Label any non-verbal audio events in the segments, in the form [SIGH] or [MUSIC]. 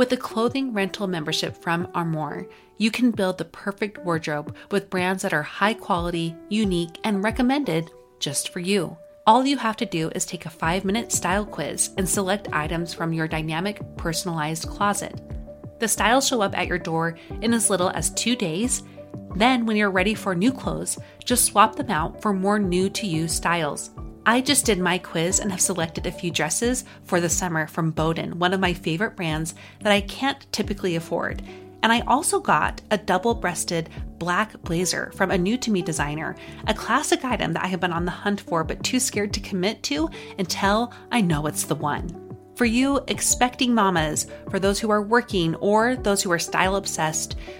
With a clothing rental membership from Armoire, you can build the perfect wardrobe with brands that are high quality, unique, and recommended just for you. All you have to do is take a five minute style quiz and select items from your dynamic, personalized closet. The styles show up at your door in as little as two days. Then, when you're ready for new clothes, just swap them out for more new to you styles. I just did my quiz and have selected a few dresses for the summer from Boden, one of my favorite brands that I can't typically afford. And I also got a double breasted black blazer from a new to me designer, a classic item that I have been on the hunt for but too scared to commit to until I know it's the one. For you, expecting mamas, for those who are working or those who are style obsessed,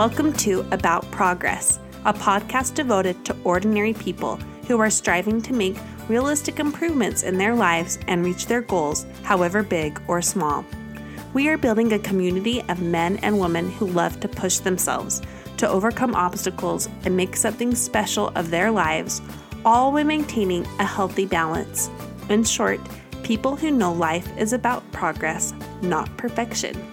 Welcome to About Progress, a podcast devoted to ordinary people who are striving to make realistic improvements in their lives and reach their goals, however big or small. We are building a community of men and women who love to push themselves, to overcome obstacles, and make something special of their lives, all while maintaining a healthy balance. In short, people who know life is about progress, not perfection.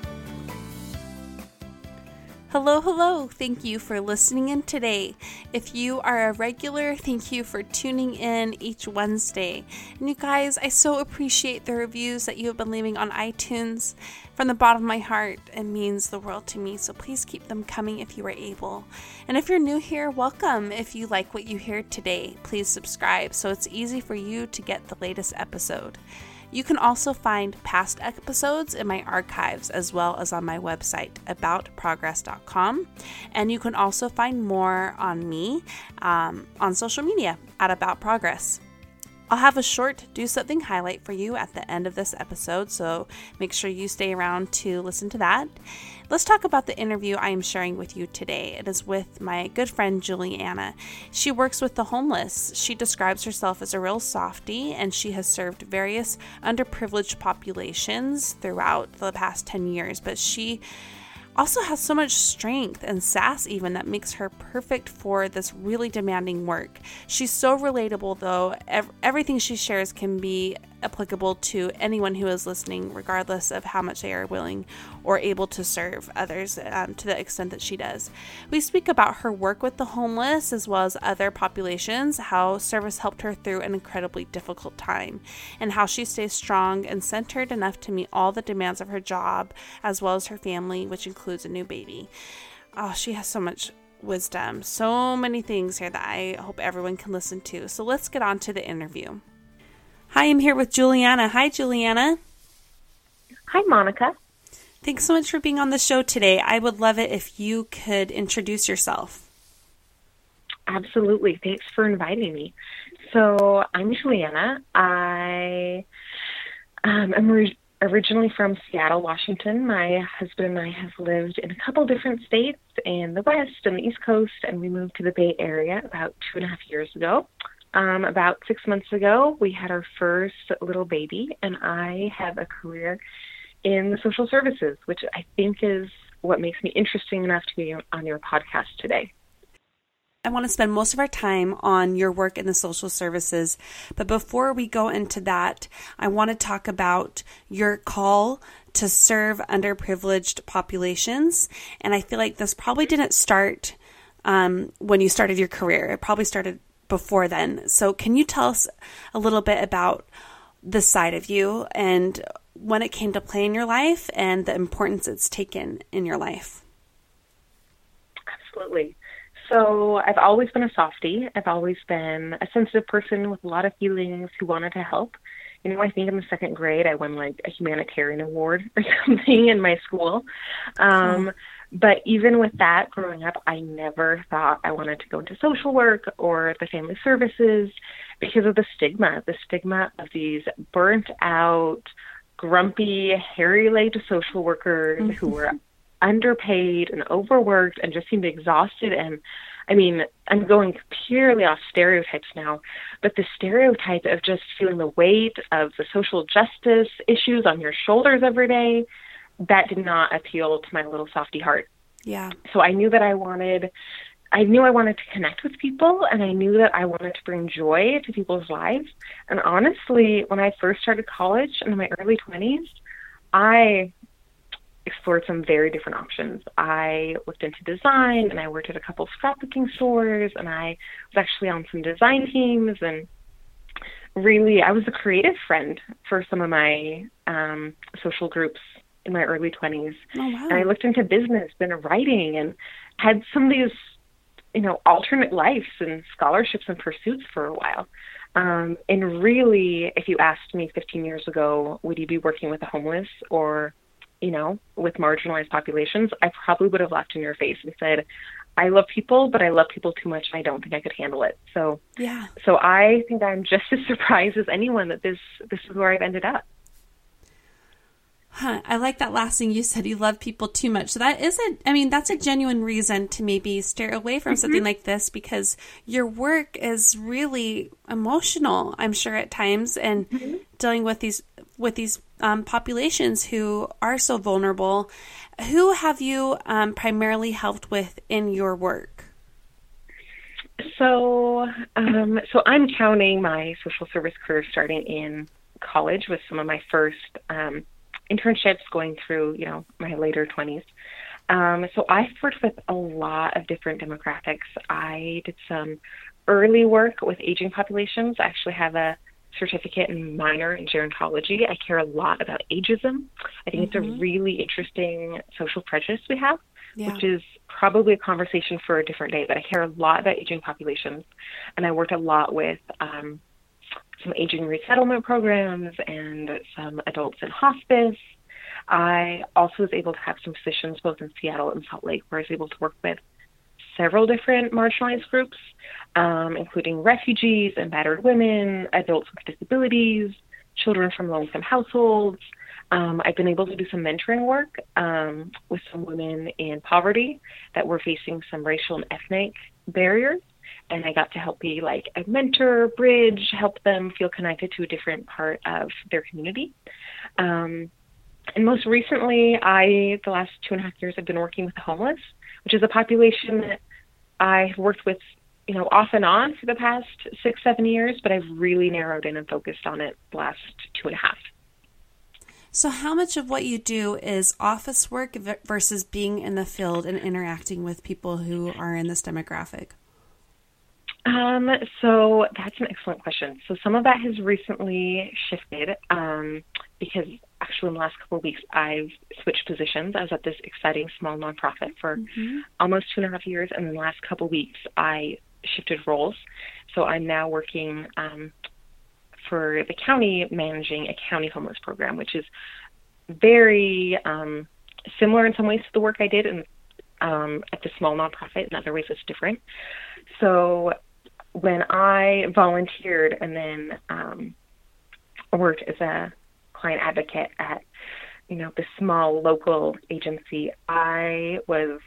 Hello, hello. Thank you for listening in today. If you are a regular, thank you for tuning in each Wednesday. And you guys, I so appreciate the reviews that you have been leaving on iTunes. From the bottom of my heart, it means the world to me. So please keep them coming if you are able. And if you're new here, welcome. If you like what you hear today, please subscribe so it's easy for you to get the latest episode. You can also find past episodes in my archives as well as on my website, aboutprogress.com. And you can also find more on me um, on social media at About Progress. I'll have a short do something highlight for you at the end of this episode, so make sure you stay around to listen to that. Let's talk about the interview I am sharing with you today. It is with my good friend Juliana. She works with the homeless. She describes herself as a real softie, and she has served various underprivileged populations throughout the past 10 years, but she also has so much strength and sass, even that makes her perfect for this really demanding work. She's so relatable, though. everything she shares can be applicable to anyone who is listening, regardless of how much they are willing or able to serve others um, to the extent that she does. We speak about her work with the homeless as well as other populations, how service helped her through an incredibly difficult time, and how she stays strong and centered enough to meet all the demands of her job as well as her family, which includes a new baby. Oh, she has so much wisdom, so many things here that I hope everyone can listen to. So let's get on to the interview. Hi, I'm here with Juliana. Hi, Juliana. Hi, Monica. Thanks so much for being on the show today. I would love it if you could introduce yourself. Absolutely. Thanks for inviting me. So, I'm Juliana. I um, am re- originally from Seattle, Washington. My husband and I have lived in a couple different states in the West and the East Coast, and we moved to the Bay Area about two and a half years ago. Um, about six months ago, we had our first little baby, and I have a career in the social services, which I think is what makes me interesting enough to be on your podcast today. I want to spend most of our time on your work in the social services. But before we go into that, I want to talk about your call to serve underprivileged populations. And I feel like this probably didn't start um, when you started your career, it probably started before then. So, can you tell us a little bit about this side of you and when it came to play in your life and the importance it's taken in your life? Absolutely. So I've always been a softie. I've always been a sensitive person with a lot of feelings who wanted to help. You know, I think in the second grade I won like a humanitarian award [LAUGHS] or something in my school. Um, but even with that, growing up, I never thought I wanted to go into social work or the family services because of the stigma, the stigma of these burnt out, grumpy, hairy legged social workers mm-hmm. who were underpaid and overworked and just seemed exhausted and I mean, I'm going purely off stereotypes now, but the stereotype of just feeling the weight of the social justice issues on your shoulders every day, that did not appeal to my little softy heart. Yeah. So I knew that I wanted I knew I wanted to connect with people and I knew that I wanted to bring joy to people's lives. And honestly, when I first started college in my early 20s, I explored some very different options. I looked into design and I worked at a couple scrapbooking stores and I was actually on some design teams and really I was a creative friend for some of my um, social groups in my early 20s. Oh, wow. And I looked into business and writing and had some of these, you know, alternate lives and scholarships and pursuits for a while. Um, and really, if you asked me 15 years ago, would you be working with the homeless or you know, with marginalized populations, I probably would have laughed in your face and said, I love people, but I love people too much and I don't think I could handle it. So yeah. So I think I'm just [LAUGHS] as surprised as anyone that this this is where I've ended up. Huh, I like that last thing you said. You love people too much. So that is a, I mean, that's a genuine reason to maybe steer away from mm-hmm. something like this because your work is really emotional. I'm sure at times, and mm-hmm. dealing with these with these um, populations who are so vulnerable. Who have you um, primarily helped with in your work? So, um, so I'm counting my social service career starting in college with some of my first um, internships going through, you know, my later 20s. Um, so I've worked with a lot of different demographics. I did some early work with aging populations. I actually have a certificate and minor in gerontology. I care a lot about ageism. I think mm-hmm. it's a mm-hmm. really interesting social prejudice we have, yeah. which is probably a conversation for a different day. But I care a lot about aging populations, and I worked a lot with um, some aging resettlement programs and some adults in hospice. I also was able to have some positions both in Seattle and Salt Lake where I was able to work with several different marginalized groups, um, including refugees and battered women, adults with disabilities, children from low income households. Um, I've been able to do some mentoring work um, with some women in poverty that were facing some racial and ethnic barriers and I got to help be like a mentor, bridge, help them feel connected to a different part of their community. Um, and most recently, I the last two and a half years, I've been working with the homeless, which is a population that I've worked with, you know, off and on for the past six, seven years, but I've really narrowed in and focused on it the last two and a half. So, how much of what you do is office work versus being in the field and interacting with people who are in this demographic? Um, so that's an excellent question. So some of that has recently shifted um, because actually in the last couple of weeks I've switched positions. I was at this exciting small nonprofit for mm-hmm. almost two and a half years, and in the last couple of weeks I shifted roles. So I'm now working um, for the county managing a county homeless program, which is very um, similar in some ways to the work I did in, um, at the small nonprofit. In other ways, it's different. So when I volunteered and then um, worked as a client advocate at you know the small local agency, I was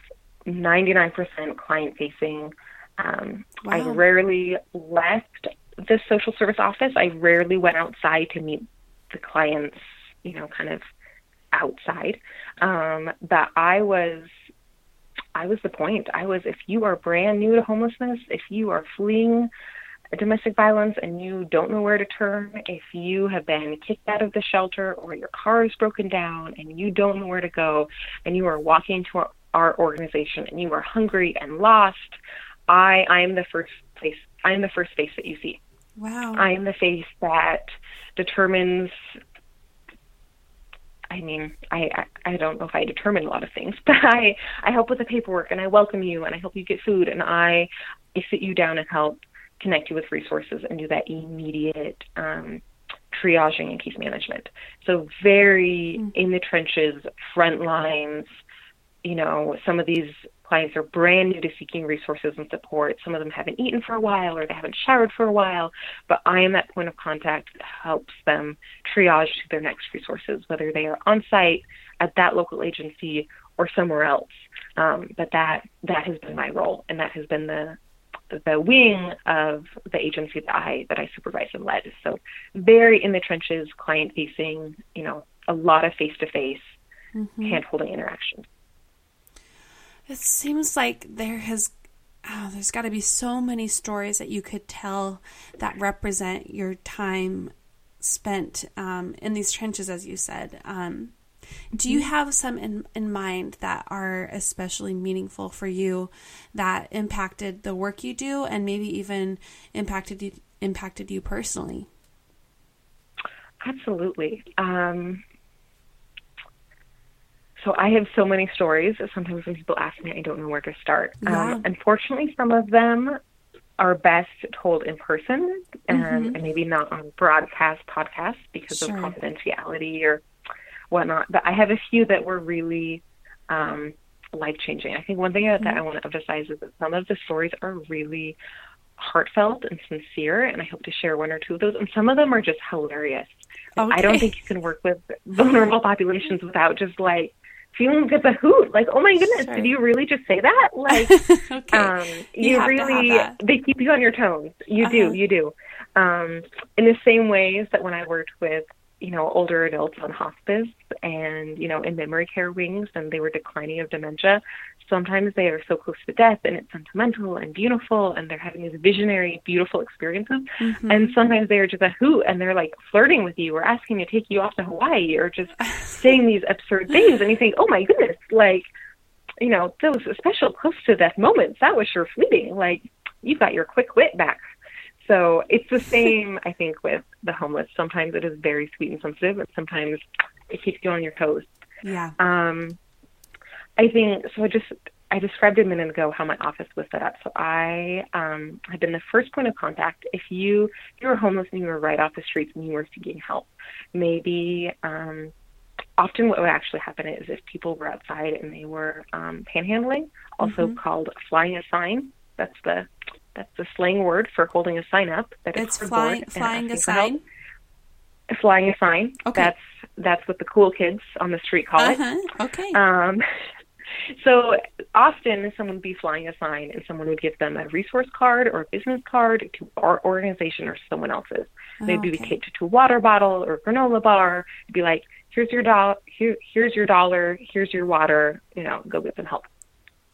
99% client facing. Um, wow. I rarely left the social service office. I rarely went outside to meet the clients, you know, kind of outside. Um, but I was I was the point. I was if you are brand new to homelessness, if you are fleeing domestic violence and you don't know where to turn, if you have been kicked out of the shelter or your car is broken down and you don't know where to go and you are walking to our, our organization and you are hungry and lost, I I am the first place I am the first face that you see. Wow. I am the face that determines I mean, I, I don't know if I determine a lot of things, [LAUGHS] but I I help with the paperwork and I welcome you and I help you get food and I I sit you down and help connect you with resources and do that immediate um, triaging and case management. So very mm-hmm. in the trenches, front lines. You know, some of these clients are brand new to seeking resources and support. Some of them haven't eaten for a while or they haven't showered for a while, but I am that point of contact that helps them triage to their next resources, whether they are on site at that local agency or somewhere else. Um, but that that has been my role, and that has been the the wing of the agency that I that I supervise and led. So very in the trenches, client facing, you know, a lot of face to face hand holding interactions. It seems like there has oh, there's got to be so many stories that you could tell that represent your time spent um, in these trenches, as you said. Um, do you have some in, in mind that are especially meaningful for you that impacted the work you do and maybe even impacted you, impacted you personally? Absolutely. Um, so I have so many stories. Sometimes when people ask me, I don't know where to start. Yeah. Um, unfortunately, some of them are best told in person and, mm-hmm. and maybe not on broadcast podcasts because sure. of confidentiality or whatnot. But I have a few that were really um, life changing. I think one thing mm-hmm. that I want to emphasize is that some of the stories are really heartfelt and sincere, and I hope to share one or two of those. And some of them are just hilarious. Okay. I don't think you can work with [LAUGHS] vulnerable populations without just like feeling like a hoot. Like, oh my goodness, sure. did you really just say that? [LAUGHS] Like, okay. um, you, you really, they keep you on your toes. You uh-huh. do, you do. Um, in the same ways that when I worked with you know, older adults on hospice and, you know, in memory care wings and they were declining of dementia. Sometimes they are so close to death and it's sentimental and beautiful and they're having these visionary, beautiful experiences. Mm-hmm. And sometimes they are just a hoot and they're like flirting with you or asking to take you off to Hawaii or just [LAUGHS] saying these absurd things. And you think, oh my goodness, like, you know, those special close to death moments, that was sure fleeting. Like, you've got your quick wit back so it's the [LAUGHS] same, I think, with the homeless. Sometimes it is very sweet and sensitive, and sometimes it keeps you on your toes. Yeah. Um, I think so. I just I described a minute ago how my office was set up. So I um, have been the first point of contact. If you if you were homeless and you were right off the streets and you were seeking help, maybe um, often what would actually happen is if people were outside and they were um, panhandling, also mm-hmm. called flying a sign. That's the that's the slang word for holding a sign up. That it's flying, flying a sign. Flying a sign. Okay. That's that's what the cool kids on the street call uh-huh. it. Okay. Um, so often someone would be flying a sign and someone would give them a resource card or a business card to our organization or someone else's. They'd be taped to a water bottle or a granola bar. It'd be like, here's your dollar, here, here's your dollar, here's your water. You know, go get some help.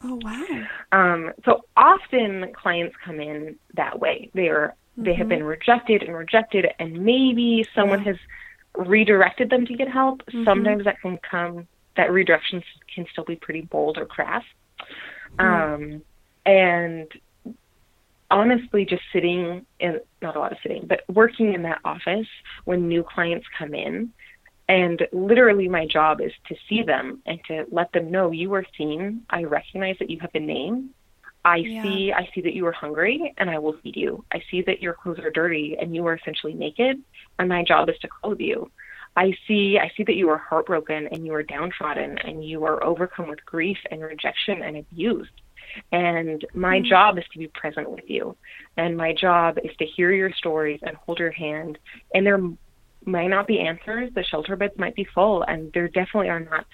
Oh wow. Um, so often clients come in that way. They are mm-hmm. they have mm-hmm. been rejected and rejected, and maybe someone yeah. has redirected them to get help. Mm-hmm. Sometimes that can come. That redirection can still be pretty bold or crass. Mm-hmm. Um, and honestly, just sitting in not a lot of sitting, but working in that office when new clients come in and literally, my job is to see them and to let them know you are seen. I recognize that you have a name. I yeah. see I see that you are hungry and I will feed you. I see that your clothes are dirty and you are essentially naked and my job is to clothe you. I see I see that you are heartbroken and you are downtrodden and you are overcome with grief and rejection and abuse. And my mm-hmm. job is to be present with you. And my job is to hear your stories and hold your hand. And there might not be answers. The shelter beds might be full, and there definitely are not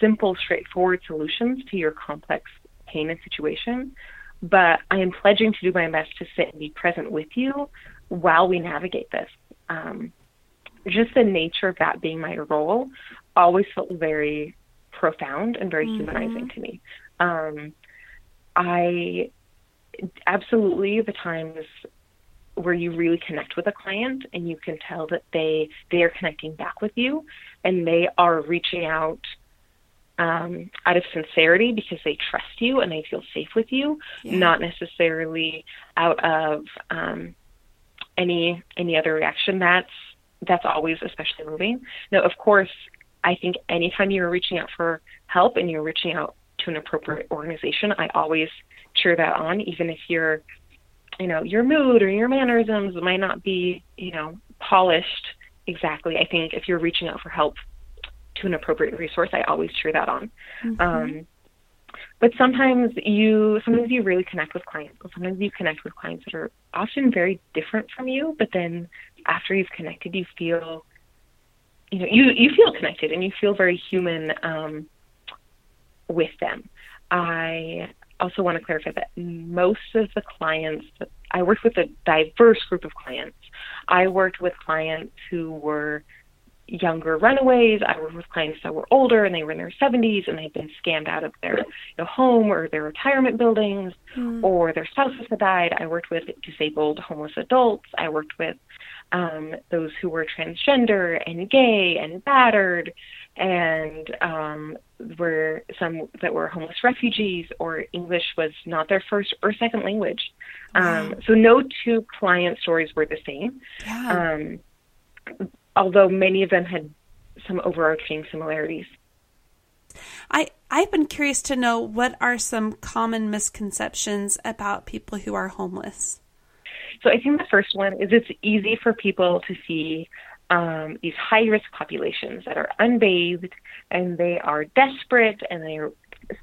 simple, straightforward solutions to your complex pain and situation. But I am pledging to do my best to sit and be present with you while we navigate this. Um, just the nature of that being my role always felt very profound and very mm-hmm. humanizing to me. Um, I absolutely the times where you really connect with a client and you can tell that they they are connecting back with you and they are reaching out um, out of sincerity because they trust you and they feel safe with you, yeah. not necessarily out of um, any any other reaction. That's that's always especially moving. Now, of course, I think anytime you're reaching out for help and you're reaching out to an appropriate organization, I always cheer that on, even if your, you know, your mood or your mannerisms might not be, you know, polished exactly. I think if you're reaching out for help to an appropriate resource, I always cheer that on. Mm-hmm. Um, but sometimes you sometimes you really connect with clients. Sometimes you connect with clients that are often very different from you, but then after you've connected, you feel you know you you feel connected and you feel very human um, with them. I also want to clarify that most of the clients I worked with a diverse group of clients. I worked with clients who were younger runaways. I worked with clients that were older and they were in their 70s and they'd been scammed out of their you know, home or their retirement buildings mm. or their spouses had died. I worked with disabled homeless adults. I worked with um, those who were transgender and gay and battered and um, were some that were homeless refugees or English was not their first or second language. Um, so no two client stories were the same. Yeah. Although many of them had some overarching similarities. I I've been curious to know what are some common misconceptions about people who are homeless. So I think the first one is it's easy for people to see um, these high risk populations that are unbathed and they are desperate and they are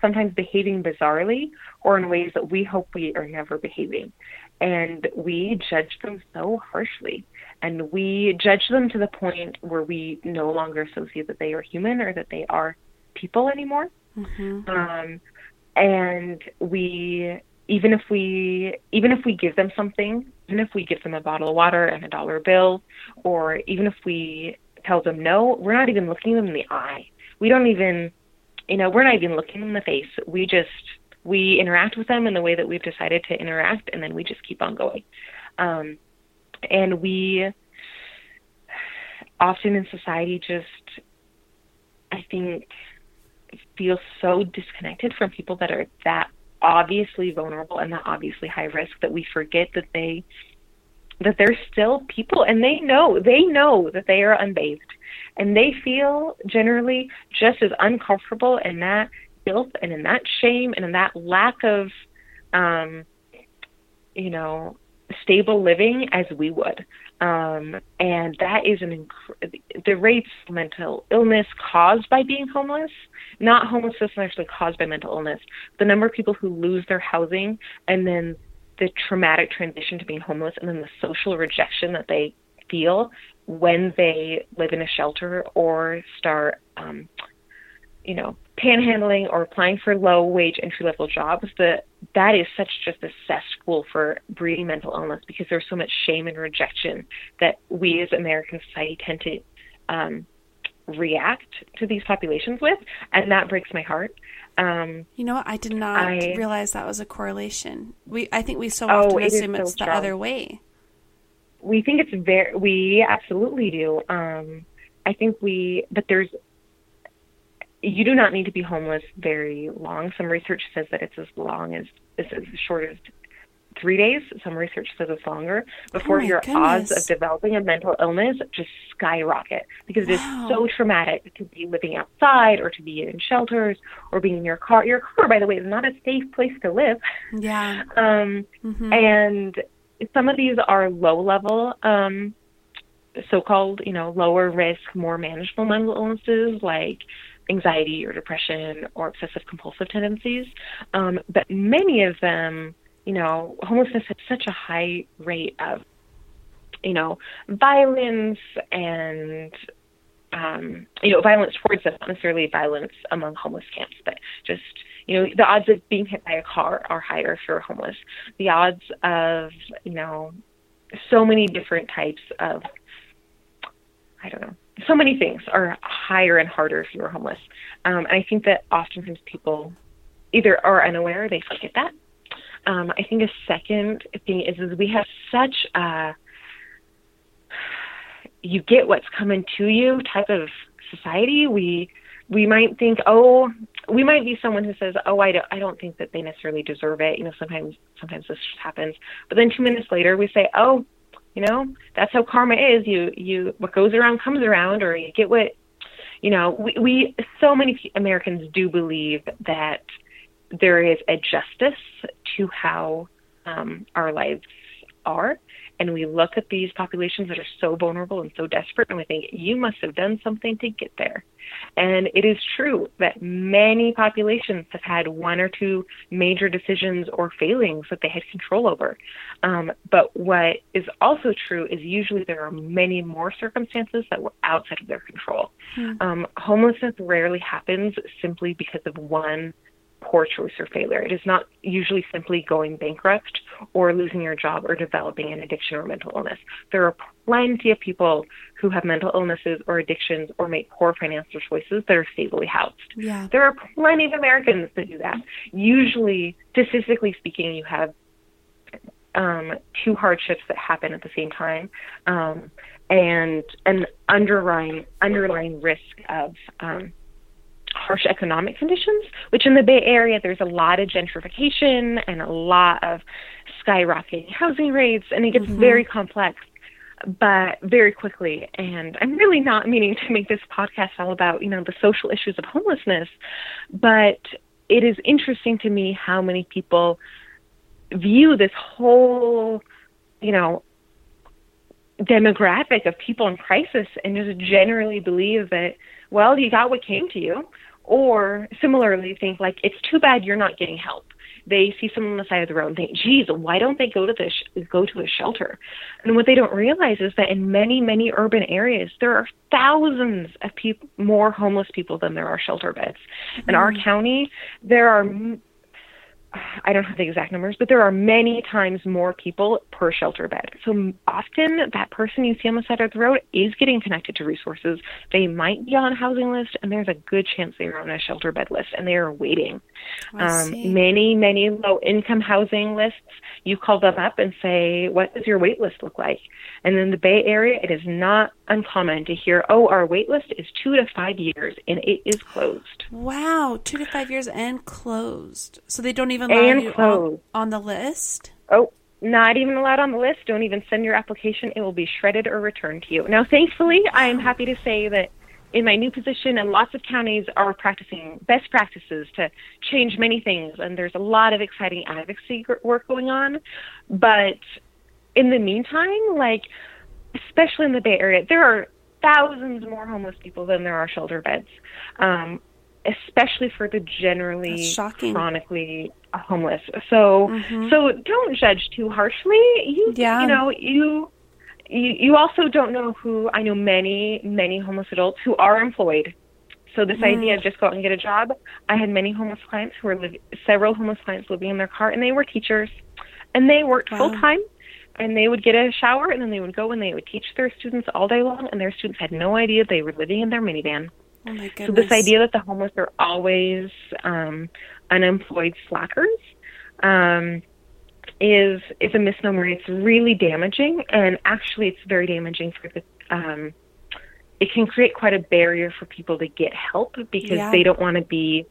sometimes behaving bizarrely or in ways that we hope we are never behaving. And we judge them so harshly. And we judge them to the point where we no longer associate that they are human or that they are people anymore. Mm-hmm. Um, and we even if we even if we give them something, even if we give them a bottle of water and a dollar bill, or even if we tell them no, we're not even looking them in the eye. We don't even, you know, we're not even looking them in the face. We just we interact with them in the way that we've decided to interact, and then we just keep on going. Um, and we often in society just, I think, feel so disconnected from people that are that obviously vulnerable and that obviously high risk that we forget that they that they're still people and they know they know that they are unbathed and they feel generally just as uncomfortable in that guilt and in that shame and in that lack of um you know stable living as we would um, and that is an inc- the rates of mental illness caused by being homeless, not homelessness actually caused by mental illness. The number of people who lose their housing and then the traumatic transition to being homeless and then the social rejection that they feel when they live in a shelter or start um, you know, panhandling or applying for low wage entry level jobs, that that is such just a cesspool for breeding mental illness because there's so much shame and rejection that we as American society tend to um, react to these populations with, and that breaks my heart. Um, you know? I did not I, realize that was a correlation. We, I think we so oh, often oh, assume it it's so the other way. We think it's very. We absolutely do. Um, I think we, but there's you do not need to be homeless very long. Some research says that it's as long as it's as short as three days. Some research says it's longer before oh your goodness. odds of developing a mental illness just skyrocket because it wow. is so traumatic to be living outside or to be in shelters or being in your car. Your car, by the way, is not a safe place to live. Yeah. Um, mm-hmm. And some of these are low level um, so-called, you know, lower risk, more manageable mental illnesses like anxiety or depression or obsessive compulsive tendencies. Um, but many of them, you know, homelessness has such a high rate of, you know, violence and um, you know, violence towards them, not necessarily violence among homeless camps, but just, you know, the odds of being hit by a car are higher if you're homeless. The odds of, you know, so many different types of, I don't know, so many things are higher and harder if you're homeless. Um, and I think that oftentimes people either are unaware, they forget that. Um, I think a second thing is, is we have such a, you get what's coming to you type of society. We we might think, oh, we might be someone who says, oh, I don't, I don't think that they necessarily deserve it. You know, sometimes sometimes this just happens, but then two minutes later we say, oh, you know, that's how karma is. You you what goes around comes around, or you get what, you know. We, we so many Americans do believe that there is a justice to how um, our lives are and we look at these populations that are so vulnerable and so desperate and we think you must have done something to get there and it is true that many populations have had one or two major decisions or failings that they had control over um, but what is also true is usually there are many more circumstances that were outside of their control mm. um, homelessness rarely happens simply because of one poor choice or failure. It is not usually simply going bankrupt or losing your job or developing an addiction or mental illness. There are plenty of people who have mental illnesses or addictions or make poor financial choices that are stably housed. Yeah. There are plenty of Americans that do that. Usually, statistically speaking, you have um, two hardships that happen at the same time, um, and an underlying underlying risk of um, harsh economic conditions, which in the Bay Area, there's a lot of gentrification and a lot of skyrocketing housing rates, and it gets mm-hmm. very complex, but very quickly. And I'm really not meaning to make this podcast all about, you know, the social issues of homelessness, but it is interesting to me how many people view this whole, you know, demographic of people in crisis and just generally believe that well you got what came to you or similarly think like it's too bad you're not getting help they see someone on the side of the road and think geez why don't they go to this go to a shelter and what they don't realize is that in many many urban areas there are thousands of people more homeless people than there are shelter beds mm-hmm. in our mm. county there are I don't have the exact numbers, but there are many times more people per shelter bed. So often that person you see on the side of the road is getting connected to resources. They might be on a housing list, and there's a good chance they are on a shelter bed list, and they are waiting. Um, many, many low income housing lists, you call them up and say, What does your wait list look like? And in the Bay Area, it is not uncommon to hear, Oh, our wait list is two to five years, and it is closed. Wow, two to five years and closed. So they don't even even you on, on the list? Oh, not even allowed on the list. Don't even send your application. It will be shredded or returned to you. Now, thankfully, I am happy to say that in my new position, and lots of counties are practicing best practices to change many things, and there's a lot of exciting advocacy work going on. But in the meantime, like, especially in the Bay Area, there are thousands more homeless people than there are shelter beds. Um, especially for the generally chronically homeless. So mm-hmm. so don't judge too harshly. You yeah. you know, you you you also don't know who I know many many homeless adults who are employed. So this mm. idea of just go out and get a job, I had many homeless clients who were li- several homeless clients living in their car and they were teachers and they worked wow. full time and they would get a shower and then they would go and they would teach their students all day long and their students had no idea they were living in their minivan. Oh my goodness. So this idea that the homeless are always um, unemployed slackers um, is is a misnomer. It's really damaging, and actually, it's very damaging for the. Um, it can create quite a barrier for people to get help because yeah. they don't want to be,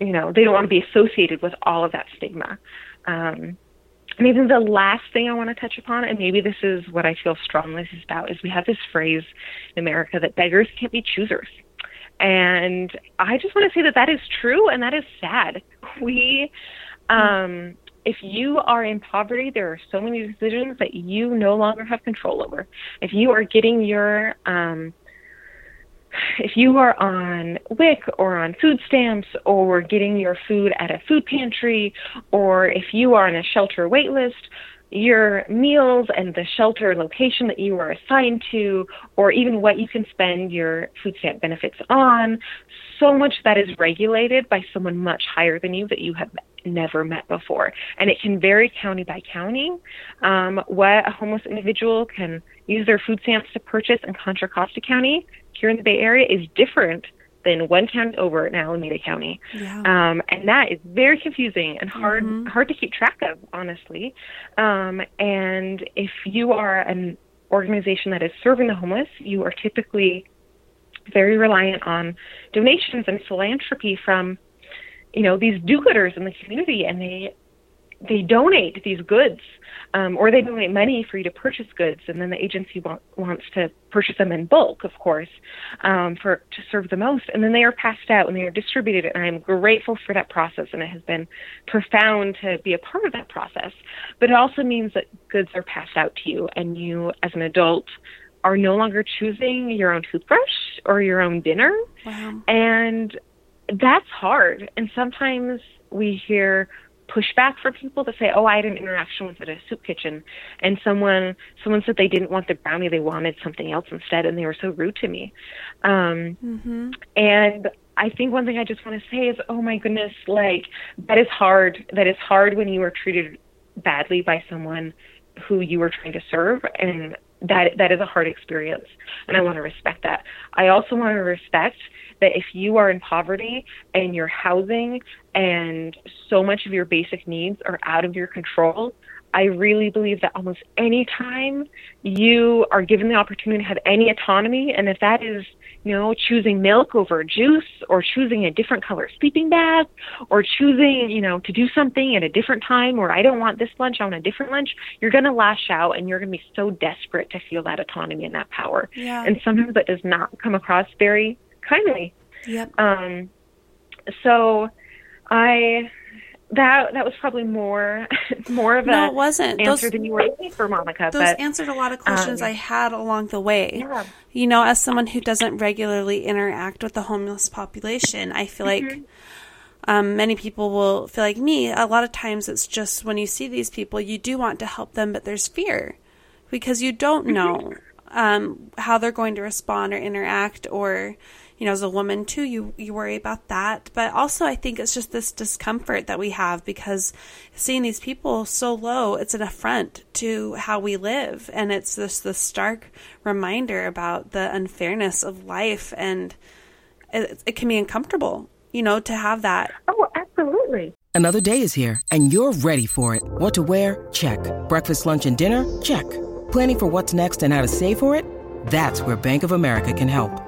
you know, they don't want to be associated with all of that stigma. Um, and even the last thing I want to touch upon, and maybe this is what I feel strongly about, is we have this phrase in America that beggars can't be choosers. And I just want to say that that is true and that is sad. We, um, if you are in poverty, there are so many decisions that you no longer have control over. If you are getting your um, if you are on WIC or on food stamps or getting your food at a food pantry or if you are on a shelter wait list, your meals and the shelter location that you are assigned to, or even what you can spend your food stamp benefits on. So much that is regulated by someone much higher than you that you have never met before. And it can vary county by county. Um, what a homeless individual can use their food stamps to purchase in Contra Costa County here in the Bay Area is different than one county over in Alameda County. Yeah. Um, and that is very confusing and hard mm-hmm. hard to keep track of, honestly. Um, and if you are an organization that is serving the homeless, you are typically very reliant on donations and philanthropy from you know these do-gooders in the community and they they donate these goods um, or they donate money for you to purchase goods and then the agency want, wants to purchase them in bulk of course um, for to serve the most and then they are passed out and they are distributed and i'm grateful for that process and it has been profound to be a part of that process but it also means that goods are passed out to you and you as an adult are no longer choosing your own toothbrush or your own dinner wow. and that's hard. And sometimes we hear pushback for people to say, "Oh, I had an interaction with at a soup kitchen, and someone someone said they didn't want the brownie, they wanted something else instead, and they were so rude to me." Um, mm-hmm. And I think one thing I just want to say is, "Oh my goodness, like that is hard. That is hard when you are treated badly by someone who you were trying to serve, and that that is a hard experience, and I want to respect that. I also want to respect that if you are in poverty and your housing and so much of your basic needs are out of your control, I really believe that almost any time you are given the opportunity to have any autonomy, and if that is, you know, choosing milk over juice, or choosing a different color sleeping bag, or choosing, you know, to do something at a different time, or I don't want this lunch, I want a different lunch, you're going to lash out and you're going to be so desperate to feel that autonomy and that power. Yeah. And sometimes that does not come across very kindly. Yep. Um, so I that that was probably more [LAUGHS] more of no, a it wasn't. answer those, than you were looking for, Monica. Those but, answered a lot of questions um, I had along the way. Yeah. You know, as someone who doesn't regularly interact with the homeless population, I feel mm-hmm. like um, many people will feel like me. A lot of times, it's just when you see these people, you do want to help them, but there's fear because you don't mm-hmm. know um, how they're going to respond or interact, or you know, as a woman too, you, you worry about that. But also, I think it's just this discomfort that we have because seeing these people so low, it's an affront to how we live. And it's this, this stark reminder about the unfairness of life. And it, it can be uncomfortable, you know, to have that. Oh, absolutely. Another day is here and you're ready for it. What to wear? Check. Breakfast, lunch, and dinner? Check. Planning for what's next and how to save for it? That's where Bank of America can help.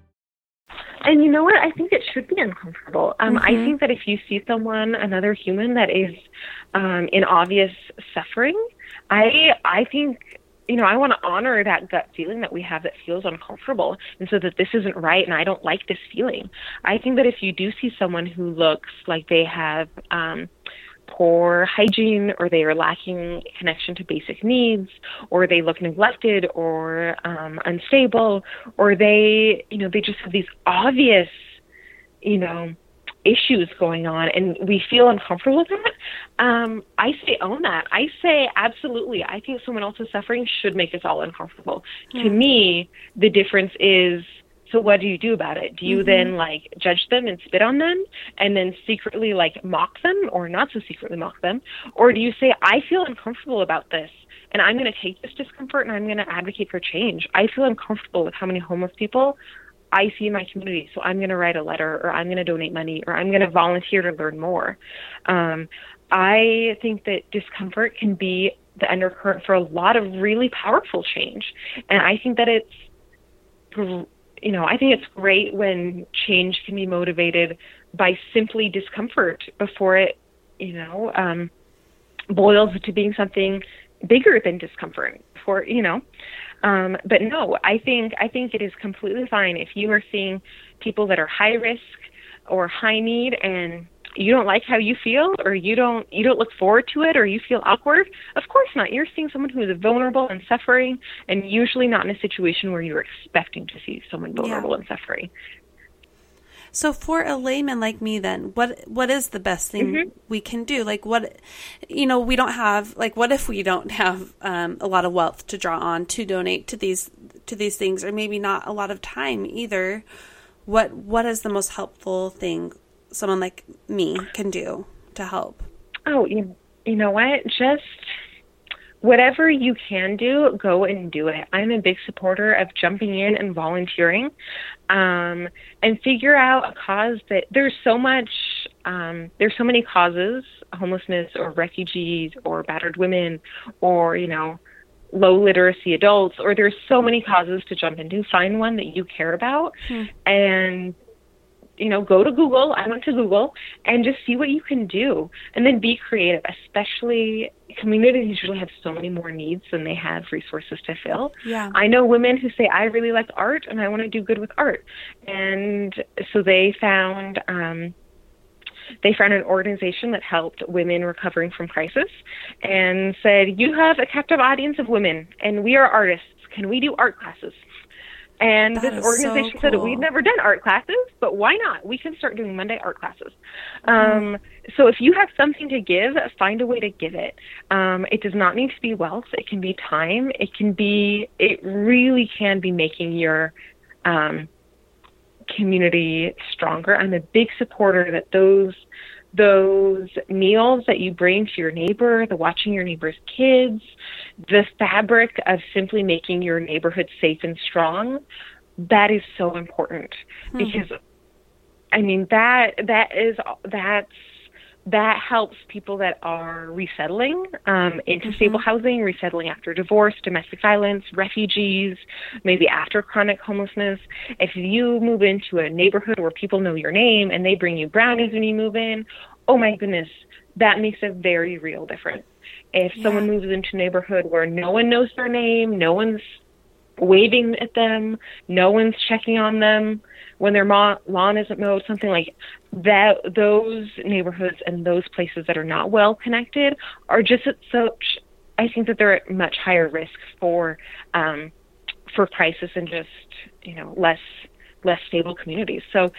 And you know what? I think it should be uncomfortable. Um, mm-hmm. I think that if you see someone, another human, that is um, in obvious suffering, I I think you know I want to honor that gut feeling that we have that feels uncomfortable, and so that this isn't right, and I don't like this feeling. I think that if you do see someone who looks like they have um, poor hygiene or they are lacking connection to basic needs or they look neglected or um, unstable or they you know they just have these obvious you know issues going on and we feel uncomfortable with that. Um, i say own that. I say absolutely. I think someone else's suffering should make us all uncomfortable. To me the difference is So what do you do about it? Do you mm-hmm. then like judge them and spit on them and then secretly like mock them or not so secretly mock them? Or do you say, I feel uncomfortable about this and I'm going to take this discomfort and I'm going to advocate for change. I feel uncomfortable with how many homeless people I see in my community, so I'm going to write a letter or I'm going to donate money or I'm going to volunteer to learn more. Um, I think that discomfort can be the undercurrent for a lot of really powerful change. And I think that it's, you know, I think it's great when change can be motivated by simply discomfort before it, you know, um, boils to being something bigger than discomfort for, you know. Um, but no, I think I think it is completely fine if you are seeing people that are high risk or high need and you don't like how you feel or you don't you don't look forward to it or you feel awkward of course not you're seeing someone who is vulnerable and suffering and usually not in a situation where you're expecting to see someone vulnerable yeah. and suffering so for a layman like me then what what is the best thing mm-hmm. we can do like what you know we don't have like what if we don't have um, a lot of wealth to draw on to donate to these to these things or maybe not a lot of time either what what is the most helpful thing someone like me can do to help? Oh, you, you know what? Just whatever you can do, go and do it. I'm a big supporter of jumping in and volunteering um, and figure out a cause that there's so much, um, there's so many causes homelessness or refugees or battered women or, you know, low literacy adults or there's so many causes to jump into find one that you care about hmm. and you know, go to Google. I went to Google and just see what you can do and then be creative, especially communities usually have so many more needs than they have resources to fill. Yeah. I know women who say, I really like art and I want to do good with art. And so they found, um, they found an organization that helped women recovering from crisis and said, You have a captive audience of women, and we are artists. Can we do art classes? And that this organization so cool. said we've never done art classes, but why not? We can start doing Monday art classes. Um, so if you have something to give, find a way to give it. Um, it does not need to be wealth. It can be time. It can be. It really can be making your um, community stronger. I'm a big supporter that those those meals that you bring to your neighbor, the watching your neighbor's kids, the fabric of simply making your neighborhood safe and strong, that is so important mm-hmm. because I mean that that is that's that helps people that are resettling um, into mm-hmm. stable housing, resettling after divorce, domestic violence, refugees, maybe after chronic homelessness. If you move into a neighborhood where people know your name and they bring you brownies when you move in, oh my goodness, that makes a very real difference. If yeah. someone moves into a neighborhood where no one knows their name, no one's waving at them, no one's checking on them when their ma- lawn isn't mowed, something like that. Those neighborhoods and those places that are not well connected are just at such. I think that they're at much higher risk for um, for crisis and just you know less less stable communities. So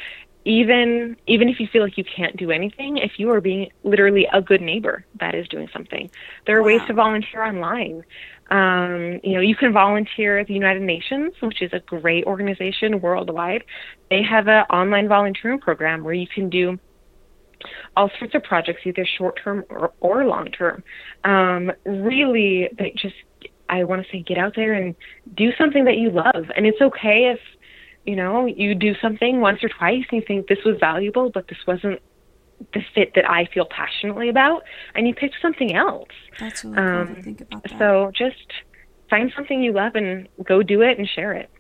even even if you feel like you can't do anything, if you are being literally a good neighbor, that is doing something. There are wow. ways to volunteer online. Um, you know, you can volunteer at the United Nations, which is a great organization worldwide. They have an online volunteering program where you can do all sorts of projects, either short term or, or long term. Um, really, they just I want to say get out there and do something that you love, and it's okay if you know, you do something once or twice and you think this was valuable, but this wasn't the fit that I feel passionately about, and you pick something else. That's really um, cool to think about that. So just find something you love and go do it and share it.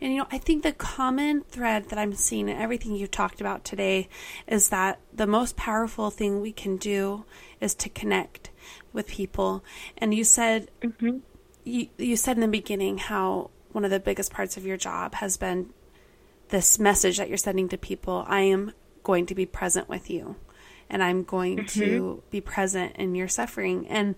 And you know, I think the common thread that I'm seeing in everything you've talked about today is that the most powerful thing we can do is to connect with people. And you said mm-hmm. you, you said in the beginning how one of the biggest parts of your job has been this message that you're sending to people I am going to be present with you and I'm going mm-hmm. to be present in your suffering. And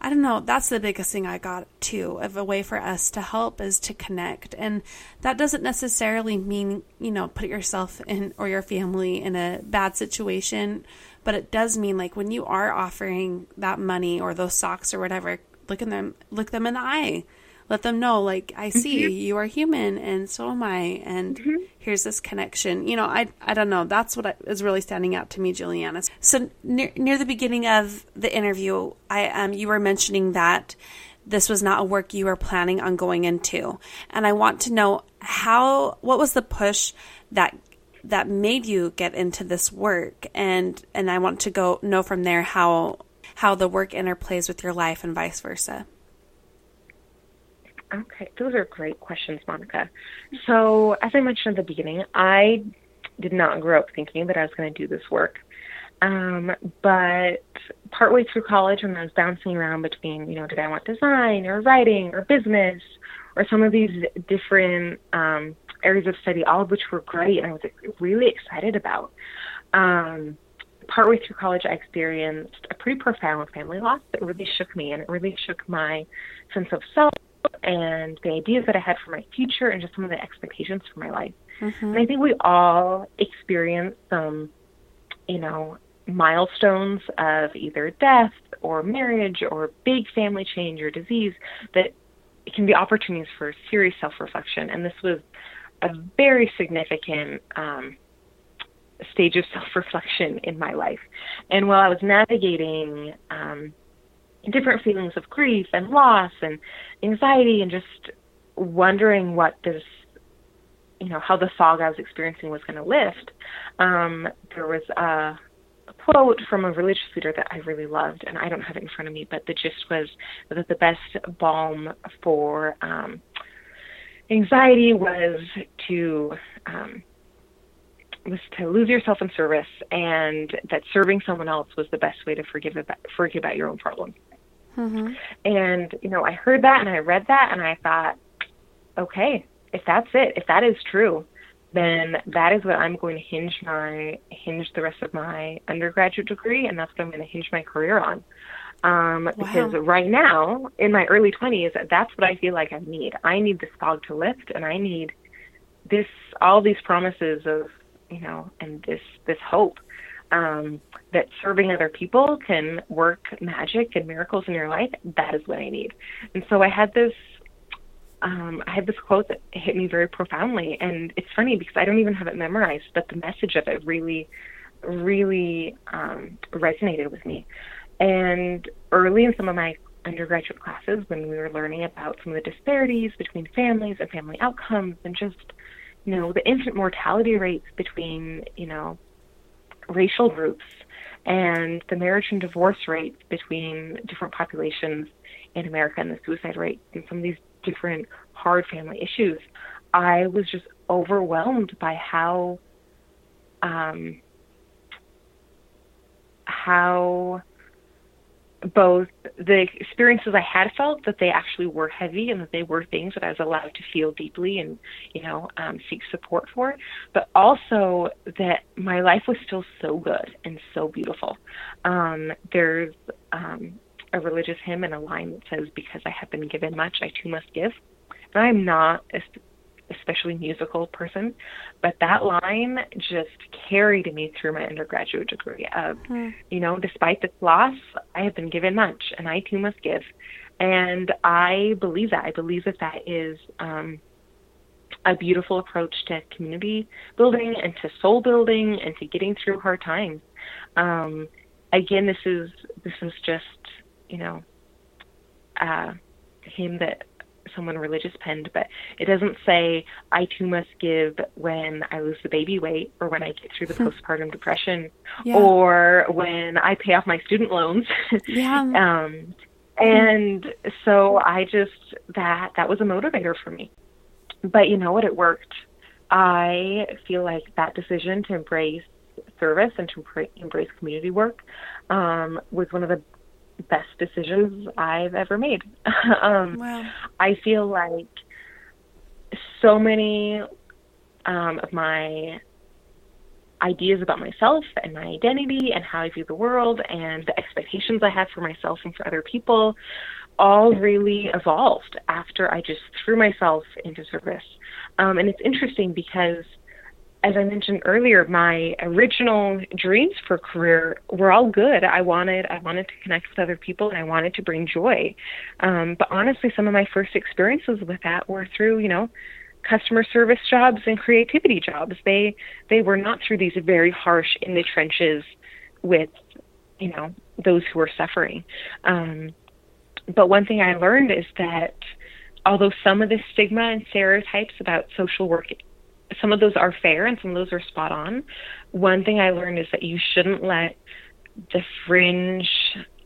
I don't know, that's the biggest thing I got too of a way for us to help is to connect. And that doesn't necessarily mean, you know, put yourself in or your family in a bad situation, but it does mean like when you are offering that money or those socks or whatever, look in them look them in the eye let them know like I see mm-hmm. you are human and so am I and mm-hmm. Here's this connection. You know, I I don't know. That's what is really standing out to me, Juliana. So near near the beginning of the interview, I um you were mentioning that this was not a work you were planning on going into. And I want to know how what was the push that that made you get into this work and and I want to go know from there how how the work interplays with your life and vice versa. Okay, those are great questions, Monica. So, as I mentioned at the beginning, I did not grow up thinking that I was going to do this work. Um, but partway through college, when I was bouncing around between, you know, did I want design or writing or business or some of these different um, areas of study, all of which were great and I was really excited about. Um, partway through college, I experienced a pretty profound family loss that really shook me and it really shook my sense of self and the ideas that I had for my future and just some of the expectations for my life. Mm-hmm. And I think we all experience some, you know, milestones of either death or marriage or big family change or disease that can be opportunities for serious self reflection. And this was a very significant um, stage of [LAUGHS] self reflection in my life. And while I was navigating um, different feelings of grief and loss and anxiety and just wondering what this you know how the fog I was experiencing was going to lift. Um, there was a, quote from a religious leader that I really loved, and I don't have it in front of me, but the gist was that the best balm for um, anxiety was to um, was to lose yourself in service, and that serving someone else was the best way to forgive about, forget about your own problems. Mm-hmm. And you know, I heard that and I read that, and I thought, okay, if that's it, if that is true, then that is what I'm going to hinge my hinge the rest of my undergraduate degree, and that's what I'm going to hinge my career on. Um, wow. Because right now, in my early 20s, that's what I feel like I need. I need this fog to lift, and I need this all these promises of you know, and this this hope um, that serving other people can work magic and miracles in your life. That is what I need. And so I had this. Um, I had this quote that hit me very profoundly, and it's funny because I don't even have it memorized, but the message of it really, really um, resonated with me. And early in some of my undergraduate classes, when we were learning about some of the disparities between families and family outcomes, and just you know, the infant mortality rates between, you know, racial groups and the marriage and divorce rates between different populations in America and the suicide rate and some of these different hard family issues, I was just overwhelmed by how um, how both the experiences I had felt that they actually were heavy and that they were things that I was allowed to feel deeply and you know um, seek support for, but also that my life was still so good and so beautiful. Um, there's um, a religious hymn and a line that says, "Because I have been given much, I too must give." And I'm not especially musical person, but that line just carried me through my undergraduate degree of, mm. you know, despite this loss, I have been given much and I too must give. And I believe that. I believe that that is um, a beautiful approach to community building and to soul building and to getting through hard times. Um, again, this is this is just you know uh, hymn that someone religious penned, but it doesn't say I too must give when I lose the baby weight or when I get through the hmm. postpartum depression yeah. or when I pay off my student loans. Yeah. [LAUGHS] um, and so I just that that was a motivator for me. But you know what? It worked. I feel like that decision to embrace service and to embrace community work um, was one of the best decisions I've ever made. [LAUGHS] um, wow. I feel like so many um, of my ideas about myself and my identity and how I view the world and the expectations I have for myself and for other people all really evolved after I just threw myself into service. Um, and it's interesting because as I mentioned earlier, my original dreams for career were all good. I wanted I wanted to connect with other people and I wanted to bring joy. Um, but honestly, some of my first experiences with that were through you know customer service jobs and creativity jobs. They they were not through these very harsh in the trenches with you know those who are suffering. Um, but one thing I learned is that although some of the stigma and stereotypes about social work some of those are fair and some of those are spot on. One thing I learned is that you shouldn't let the fringe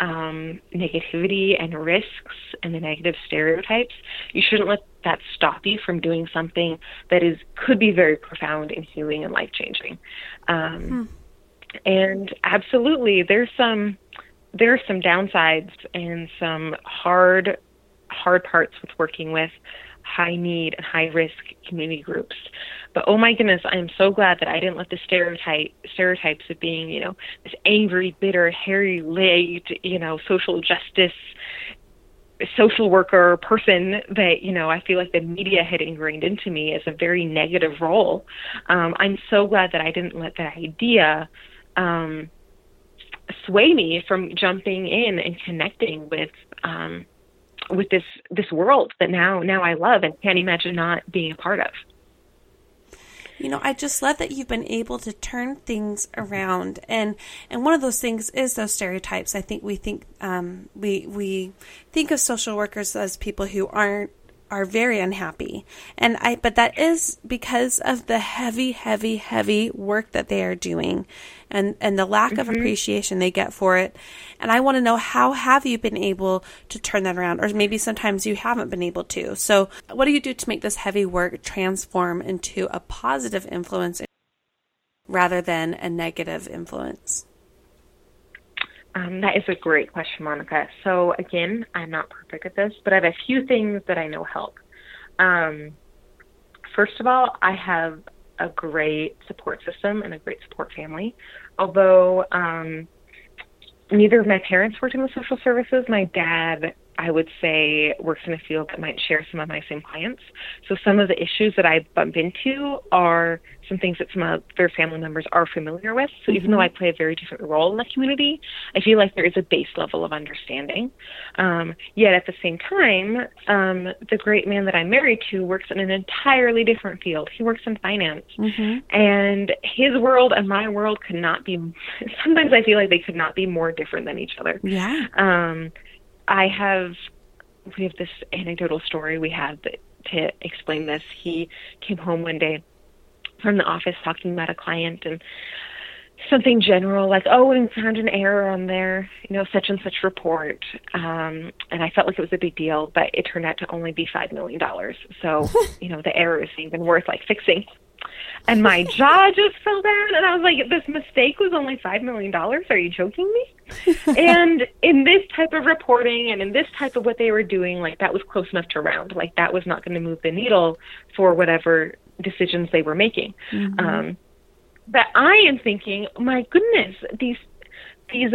um, negativity and risks and the negative stereotypes, you shouldn't let that stop you from doing something that is could be very profound and healing and life changing. Um, hmm. And absolutely, there's some there are some downsides and some hard hard parts with working with high need and high risk community groups. But oh my goodness, I am so glad that I didn't let the stereotype stereotypes of being, you know, this angry, bitter, hairy legged, you know, social justice social worker person that you know I feel like the media had ingrained into me as a very negative role. Um, I'm so glad that I didn't let that idea um, sway me from jumping in and connecting with um, with this this world that now now I love and can't imagine not being a part of. You know, I just love that you've been able to turn things around, and and one of those things is those stereotypes. I think we think um, we we think of social workers as people who aren't are very unhappy. And I but that is because of the heavy heavy heavy work that they are doing and and the lack mm-hmm. of appreciation they get for it. And I want to know how have you been able to turn that around or maybe sometimes you haven't been able to. So, what do you do to make this heavy work transform into a positive influence rather than a negative influence? Um, that is a great question, Monica. So again, I'm not perfect at this, but I have a few things that I know help. Um, first of all, I have a great support system and a great support family. Although um, neither of my parents worked in the social services, my dad I would say works in a field that might share some of my same clients. So some of the issues that I bump into are some things that some of their family members are familiar with. So even though mm-hmm. I play a very different role in the community, I feel like there is a base level of understanding. Um, yet at the same time, um, the great man that I'm married to works in an entirely different field. He works in finance, mm-hmm. and his world and my world could not be. Sometimes I feel like they could not be more different than each other. Yeah. Um, I have we have this anecdotal story we have to explain this. He came home one day from the office talking about a client and something general like, oh, we found an error on their, you know, such and such report. Um, and I felt like it was a big deal, but it turned out to only be $5 million. So, [LAUGHS] you know, the error isn't even worth like fixing and my jaw just fell down and i was like this mistake was only five million dollars are you joking me and in this type of reporting and in this type of what they were doing like that was close enough to round like that was not going to move the needle for whatever decisions they were making mm-hmm. um but i am thinking my goodness these these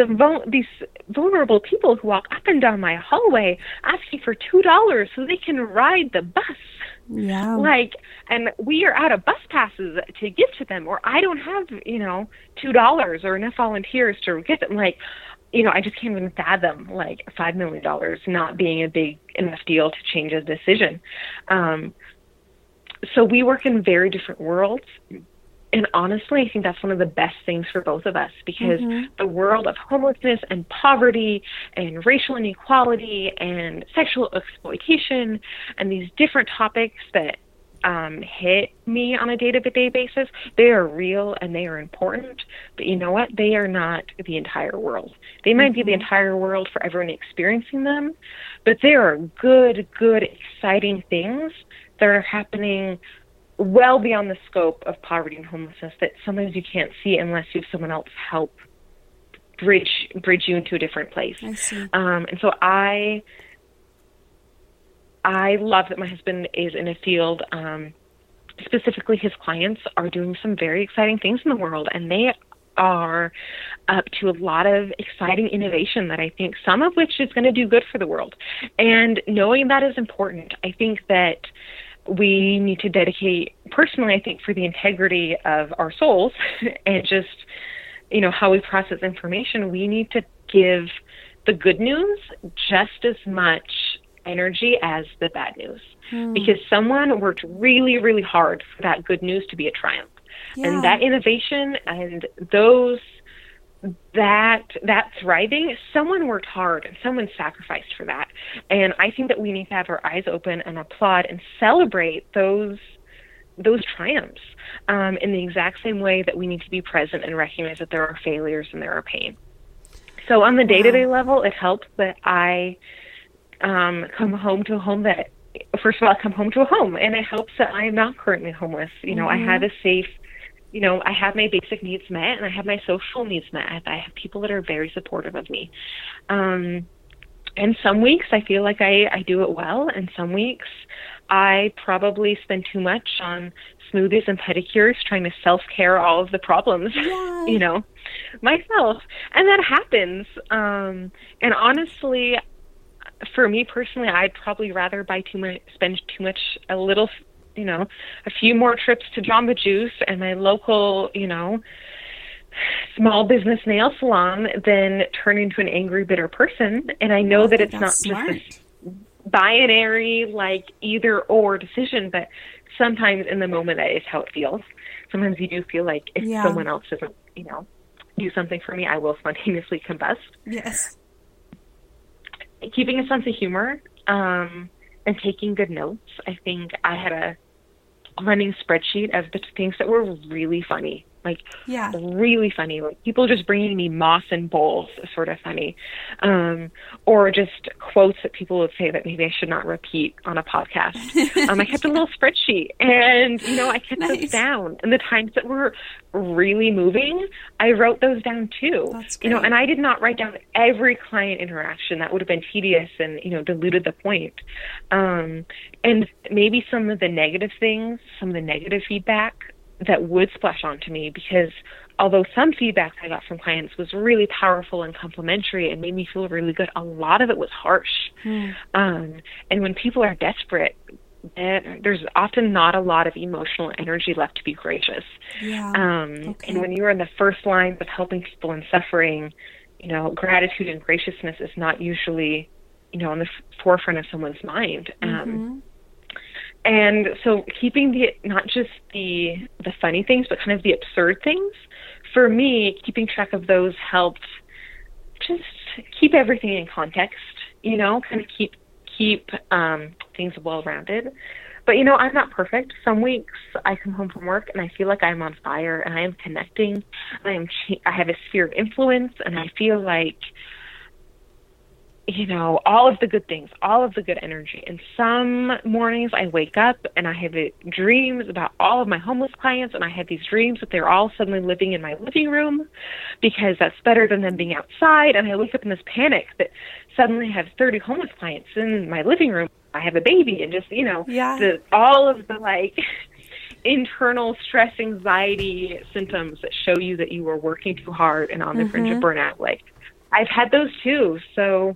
these vulnerable people who walk up and down my hallway asking for two dollars so they can ride the bus. Yeah. Like, and we are out of bus passes to give to them, or I don't have, you know, two dollars or enough volunteers to get them. Like, you know, I just can't even fathom like five million dollars not being a big enough deal to change a decision. Um, so we work in very different worlds and honestly, I think that's one of the best things for both of us because mm-hmm. the world of homelessness and poverty and racial inequality and sexual exploitation and these different topics that um, hit me on a day to day basis, they are real and they are important. But you know what? They are not the entire world. They might mm-hmm. be the mm-hmm. entire world for everyone experiencing them, but there are good, good, exciting things that are happening well beyond the scope of poverty and homelessness that sometimes you can't see unless you have someone else help bridge bridge you into a different place. Um, and so I I love that my husband is in a field. Um, specifically, his clients are doing some very exciting things in the world, and they are up to a lot of exciting innovation that I think some of which is going to do good for the world. And knowing that is important. I think that we need to dedicate personally i think for the integrity of our souls [LAUGHS] and just you know how we process information we need to give the good news just as much energy as the bad news hmm. because someone worked really really hard for that good news to be a triumph yeah. and that innovation and those that that thriving someone worked hard and someone sacrificed for that. And i think that we need to have our eyes open and applaud and celebrate those those triumphs um, in the exact same way that we need to be present and recognize that there are failures and there are pain. So on the day to day level it helps that i um, come home to a home that first of all I come home to a home and it helps that i am not currently homeless. You know mm-hmm. i have a safe you know, I have my basic needs met and I have my social needs met. I have people that are very supportive of me. Um, and some weeks I feel like I, I do it well, and some weeks I probably spend too much on smoothies and pedicures trying to self care all of the problems, [LAUGHS] Yay. you know, myself. And that happens. Um, and honestly, for me personally, I'd probably rather buy too much, spend too much, a little you know, a few more trips to Jamba Juice and my local, you know, small business nail salon than turn into an angry, bitter person. And I know that it's not smart. just a binary, like either or decision, but sometimes in the moment that is how it feels. Sometimes you do feel like if yeah. someone else doesn't, you know, do something for me, I will spontaneously combust. Yes. Keeping a sense of humor um, and taking good notes. I think I had a running spreadsheet of the things that were really funny like yeah. really funny. Like people just bringing me moss and bowls sort of funny. Um or just quotes that people would say that maybe i should not repeat on a podcast. [LAUGHS] Um i kept a little spreadsheet and you know i kept nice. those down. And the times that were really moving i wrote those down too. You know and i did not write down every client interaction. That would have been tedious and you know diluted the point. Um and maybe some of the negative things some of the negative feedback that would splash onto me because although some feedback I got from clients was really powerful and complimentary and made me feel really good, a lot of it was harsh. Mm. Um, and when people are desperate, there's often not a lot of emotional energy left to be gracious. Yeah. Um, okay. And when you're in the first lines of helping people in suffering, you know, gratitude and graciousness is not usually, you know, on the f- forefront of someone's mind. Um, mm-hmm and so keeping the not just the the funny things but kind of the absurd things for me keeping track of those helped just keep everything in context you know kind of keep keep um things well rounded but you know i'm not perfect. Some weeks i come home from work and i feel like i'm on fire and i am connecting. I am i have a sphere of influence and i feel like you know, all of the good things, all of the good energy. And some mornings I wake up and I have dreams about all of my homeless clients, and I have these dreams that they're all suddenly living in my living room because that's better than them being outside. And I wake up in this panic that suddenly I have 30 homeless clients in my living room. I have a baby, and just, you know, yeah. the, all of the like. [LAUGHS] internal stress anxiety symptoms that show you that you are working too hard and on the mm-hmm. fringe of mm-hmm. burnout like i've had those too so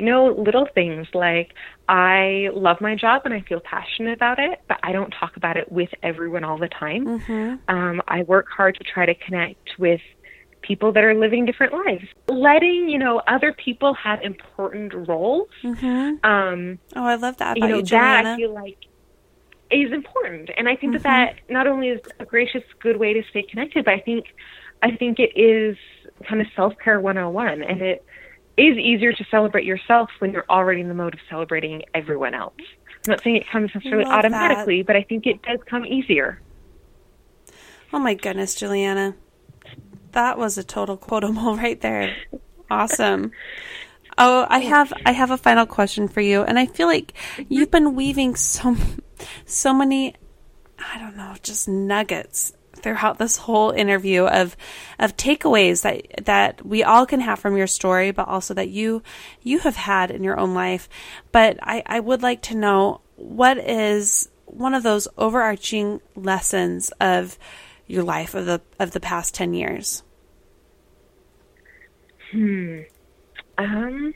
you know, little things like I love my job and I feel passionate about it, but I don't talk about it with everyone all the time. Mm-hmm. Um, I work hard to try to connect with people that are living different lives. Letting, you know, other people have important roles. Mm-hmm. Um, oh, I love that. you know, you, that I feel like is important. And I think mm-hmm. that that not only is a gracious, good way to stay connected, but I think, I think it is kind of self care 101. And it, is easier to celebrate yourself when you're already in the mode of celebrating everyone else. I'm not saying it comes necessarily automatically, that. but I think it does come easier. Oh my goodness, Juliana. That was a total quotable [LAUGHS] right there. Awesome. Oh, I have I have a final question for you, and I feel like you've been weaving so so many I don't know, just nuggets throughout this whole interview of of takeaways that that we all can have from your story, but also that you you have had in your own life. But I, I would like to know what is one of those overarching lessons of your life of the of the past ten years. Hmm. Um.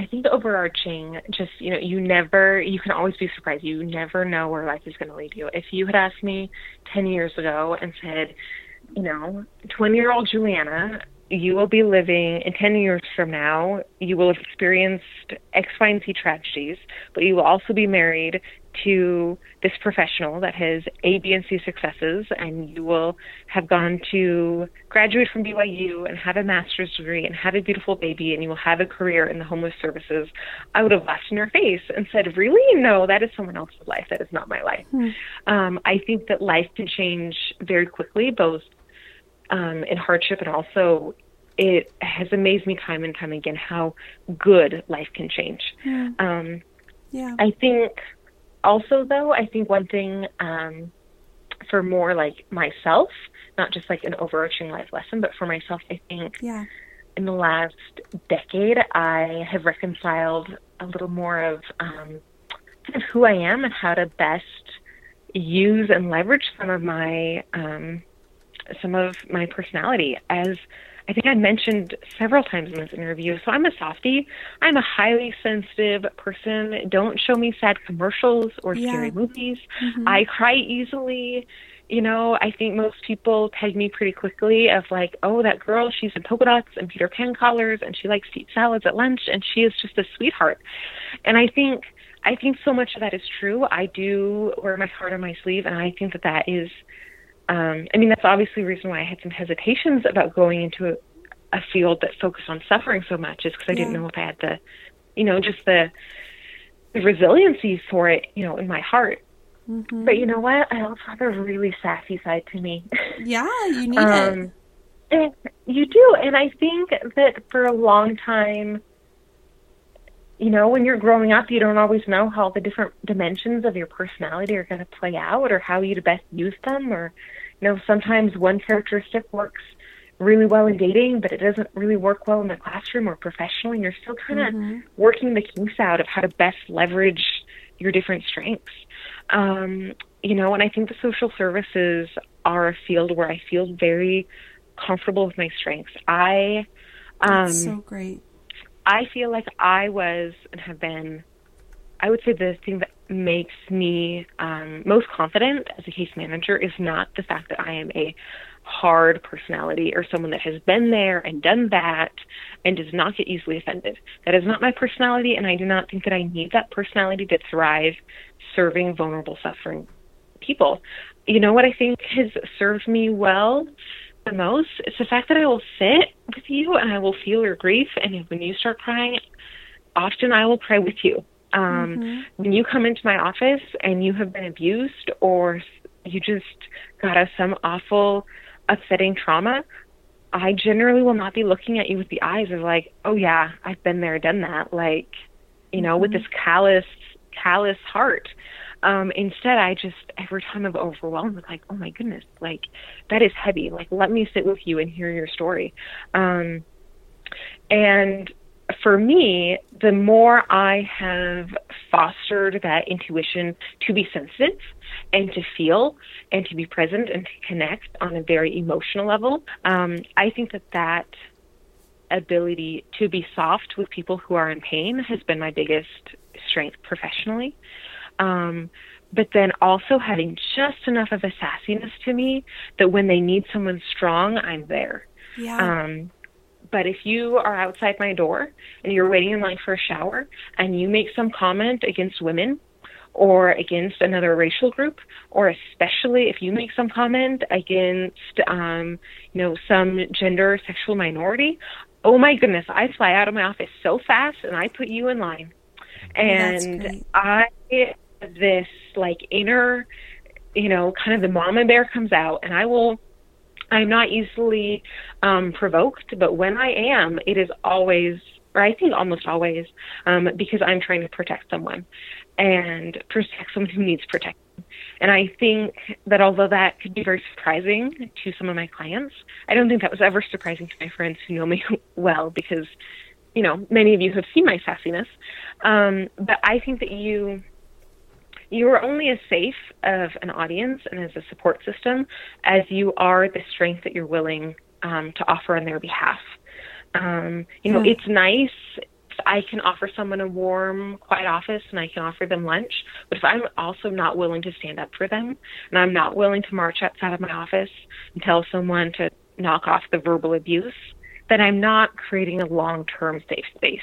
I think the overarching, just you know, you never, you can always be surprised. You never know where life is going to lead you. If you had asked me ten years ago and said, you know, twenty-year-old Juliana, you will be living in 10 years from now, you will have experienced X, Y, and Z tragedies, but you will also be married to this professional that has A, B, and C successes, and you will have gone to graduate from BYU and have a master's degree and have a beautiful baby, and you will have a career in the homeless services. I would have laughed in your face and said, Really? No, that is someone else's life. That is not my life. Hmm. Um, I think that life can change very quickly, both um, in hardship and also it has amazed me time and time again how good life can change. Yeah. Um, yeah. I think also though, I think one thing um, for more like myself, not just like an overarching life lesson, but for myself, I think yeah. in the last decade, I have reconciled a little more of um, kind of who I am and how to best use and leverage some of my um, some of my personality as I think I mentioned several times in this interview. So I'm a softie. I'm a highly sensitive person. Don't show me sad commercials or yeah. scary movies. Mm-hmm. I cry easily. You know, I think most people peg me pretty quickly of like, oh, that girl, she's in polka dots and Peter Pan collars and she likes to eat salads at lunch and she is just a sweetheart. And I think I think so much of that is true. I do wear my heart on my sleeve and I think that that is um, I mean, that's obviously the reason why I had some hesitations about going into a, a field that focused on suffering so much, is because I yeah. didn't know if I had the, you know, just the, the resiliency for it, you know, in my heart. Mm-hmm. But you know what? I also have a really sassy side to me. [LAUGHS] Yeah, you need um, it. you do, and I think that for a long time, you know, when you're growing up, you don't always know how the different dimensions of your personality are going to play out or how you to best use them. Or, you know, sometimes one characteristic works really well in dating, but it doesn't really work well in the classroom or professionally. And you're still kind of mm-hmm. working the kinks out of how to best leverage your different strengths. Um, you know, and I think the social services are a field where I feel very comfortable with my strengths. I, um, That's so great I feel like I was and have been, I would say the thing that makes me um, most confident as a case manager is not the fact that I am a hard personality or someone that has been there and done that and does not get easily offended. That is not my personality, and I do not think that I need that personality to thrive serving vulnerable, suffering people. You know what I think has served me well the most is the fact that I will sit with you and I will feel your grief. And when you start crying, often I will cry with you. Um, mm-hmm. When you come into my office and you have been abused or you just got us some awful, upsetting trauma, I generally will not be looking at you with the eyes of like, oh yeah, I've been there, done that. Like, you know, mm-hmm. with this callous, callous heart. Um, instead, I just every time I'm overwhelmed with like, oh my goodness, like that is heavy. Like, let me sit with you and hear your story. Um, and for me, the more I have fostered that intuition to be sensitive and to feel and to be present and to connect on a very emotional level, um, I think that that ability to be soft with people who are in pain has been my biggest strength professionally. Um, but then also having just enough of a sassiness to me that when they need someone strong, I'm there. Yeah. Um, but if you are outside my door and you're waiting in line for a shower and you make some comment against women or against another racial group, or especially if you make some comment against, um, you know, some gender or sexual minority, oh my goodness, I fly out of my office so fast and I put you in line. And I this like inner, you know, kind of the mama bear comes out, and I will. I'm not easily um, provoked, but when I am, it is always, or I think almost always, um, because I'm trying to protect someone and protect someone who needs protection. And I think that although that could be very surprising to some of my clients, I don't think that was ever surprising to my friends who know me [LAUGHS] well because, you know, many of you have seen my sassiness. Um, but I think that you you are only as safe of an audience and as a support system as you are the strength that you're willing um, to offer on their behalf. Um, you know, mm. it's nice if I can offer someone a warm, quiet office and I can offer them lunch. But if I'm also not willing to stand up for them and I'm not willing to march outside of my office and tell someone to knock off the verbal abuse, then I'm not creating a long term safe space.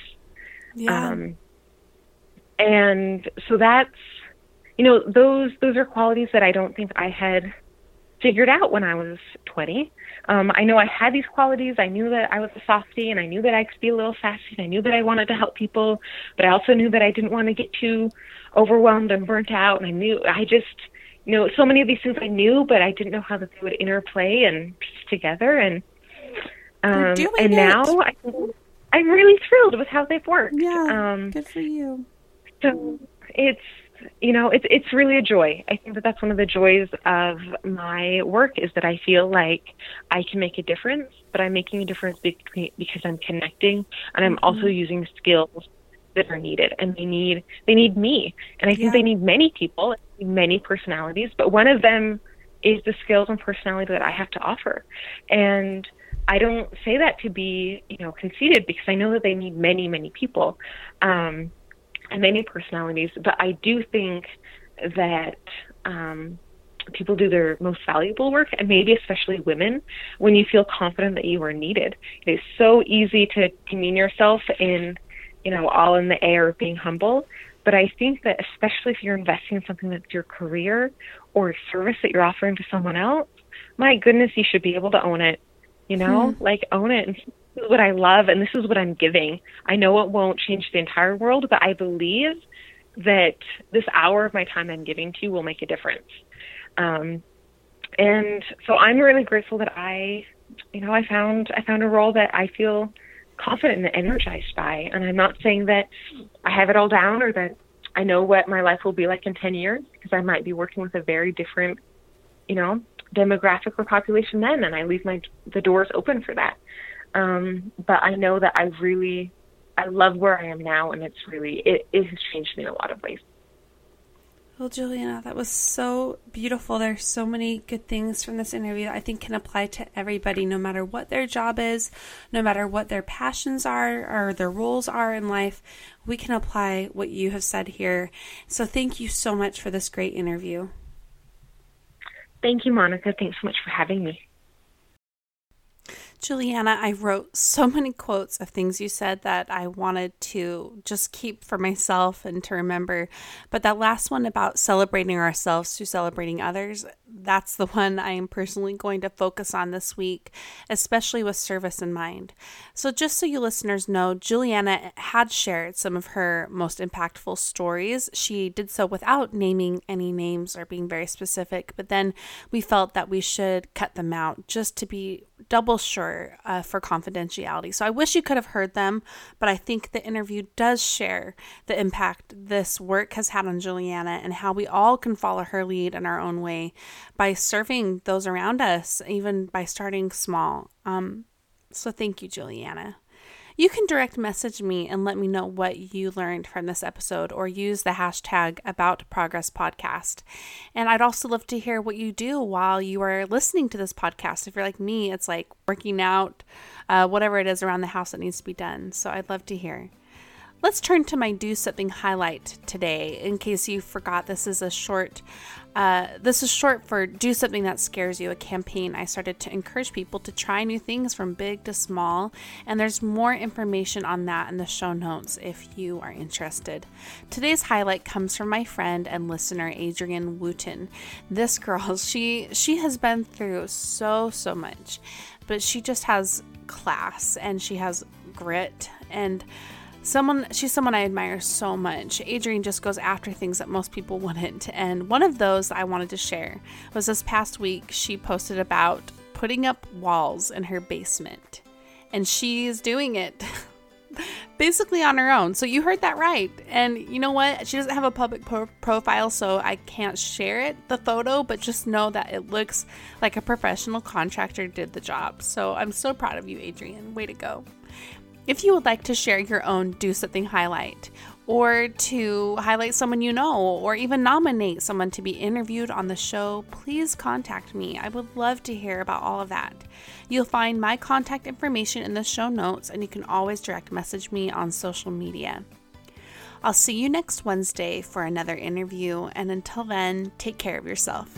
Yeah. Um, and so that's, you know, those those are qualities that I don't think I had figured out when I was 20. Um, I know I had these qualities. I knew that I was a softie, and I knew that I could be a little sassy. And I knew that I wanted to help people, but I also knew that I didn't want to get too overwhelmed and burnt out. And I knew I just, you know, so many of these things I knew, but I didn't know how that they would interplay and piece together. And um, and it. now I, I'm really thrilled with how they've worked. yeah. Um, good for you. so it's you know it's it's really a joy. I think that that's one of the joys of my work is that i feel like i can make a difference but i'm making a difference because i'm connecting and i'm also using skills that are needed and they need they need me. And i think Yeah. they need many people many personalities but one of them is the skills and personality that i have to offer. And i don't say that to be you know conceited because i know that they need many many people. Um many personalities, but I do think that um, people do their most valuable work, and maybe especially women, when you feel confident that you are needed. It is so easy to demean yourself in, you know, all in the air of being humble. But I think that especially if you're investing in something that's your career or a service that you're offering to someone else, my goodness, you should be able to own it. You know, like own it and is what I love and this is what I'm giving. I know it won't change the entire world, but I believe that this hour of my time I'm giving to you will make a difference. Um, and so I'm really grateful that I, you know, I found I found a role that I feel confident and energized by. And I'm not saying that I have it all down or that I know what my life will be like in 10 years because I might be working with a very different, you know, demographic or population then, and I leave my the doors open for that. Um, but I know that I really, I love where I am now, and it's really it, it has changed me in a lot of ways. Well, Juliana, that was so beautiful. There's so many good things from this interview that I think can apply to everybody, no matter what their job is, no matter what their passions are or their roles are in life. We can apply what you have said here. So, thank you so much for this great interview. Thank you, Monica. Thanks so much for having me. Juliana, I wrote so many quotes of things you said that I wanted to just keep for myself and to remember. But that last one about celebrating ourselves through celebrating others, that's the one I am personally going to focus on this week, especially with service in mind. So, just so you listeners know, Juliana had shared some of her most impactful stories. She did so without naming any names or being very specific, but then we felt that we should cut them out just to be double sure uh, for confidentiality. So I wish you could have heard them, but I think the interview does share the impact this work has had on Juliana and how we all can follow her lead in our own way by serving those around us, even by starting small. Um, so thank you, Juliana. You can direct message me and let me know what you learned from this episode or use the hashtag about progress podcast. And I'd also love to hear what you do while you are listening to this podcast. If you're like me, it's like working out, uh, whatever it is around the house that needs to be done. So I'd love to hear. Let's turn to my do something highlight today. In case you forgot, this is a short. Uh, this is short for do something that scares you. A campaign I started to encourage people to try new things from big to small, and there's more information on that in the show notes if you are interested. Today's highlight comes from my friend and listener Adrienne Wooten. This girl, [LAUGHS] she she has been through so so much, but she just has class and she has grit and someone she's someone i admire so much. Adrienne just goes after things that most people wouldn't. And one of those i wanted to share was this past week she posted about putting up walls in her basement. And she's doing it [LAUGHS] basically on her own. So you heard that right. And you know what? She doesn't have a public pro- profile so i can't share it the photo but just know that it looks like a professional contractor did the job. So i'm so proud of you adrienne. Way to go if you would like to share your own Do Something highlight, or to highlight someone you know, or even nominate someone to be interviewed on the show, please contact me. I would love to hear about all of that. You'll find my contact information in the show notes, and you can always direct message me on social media. I'll see you next Wednesday for another interview, and until then, take care of yourself.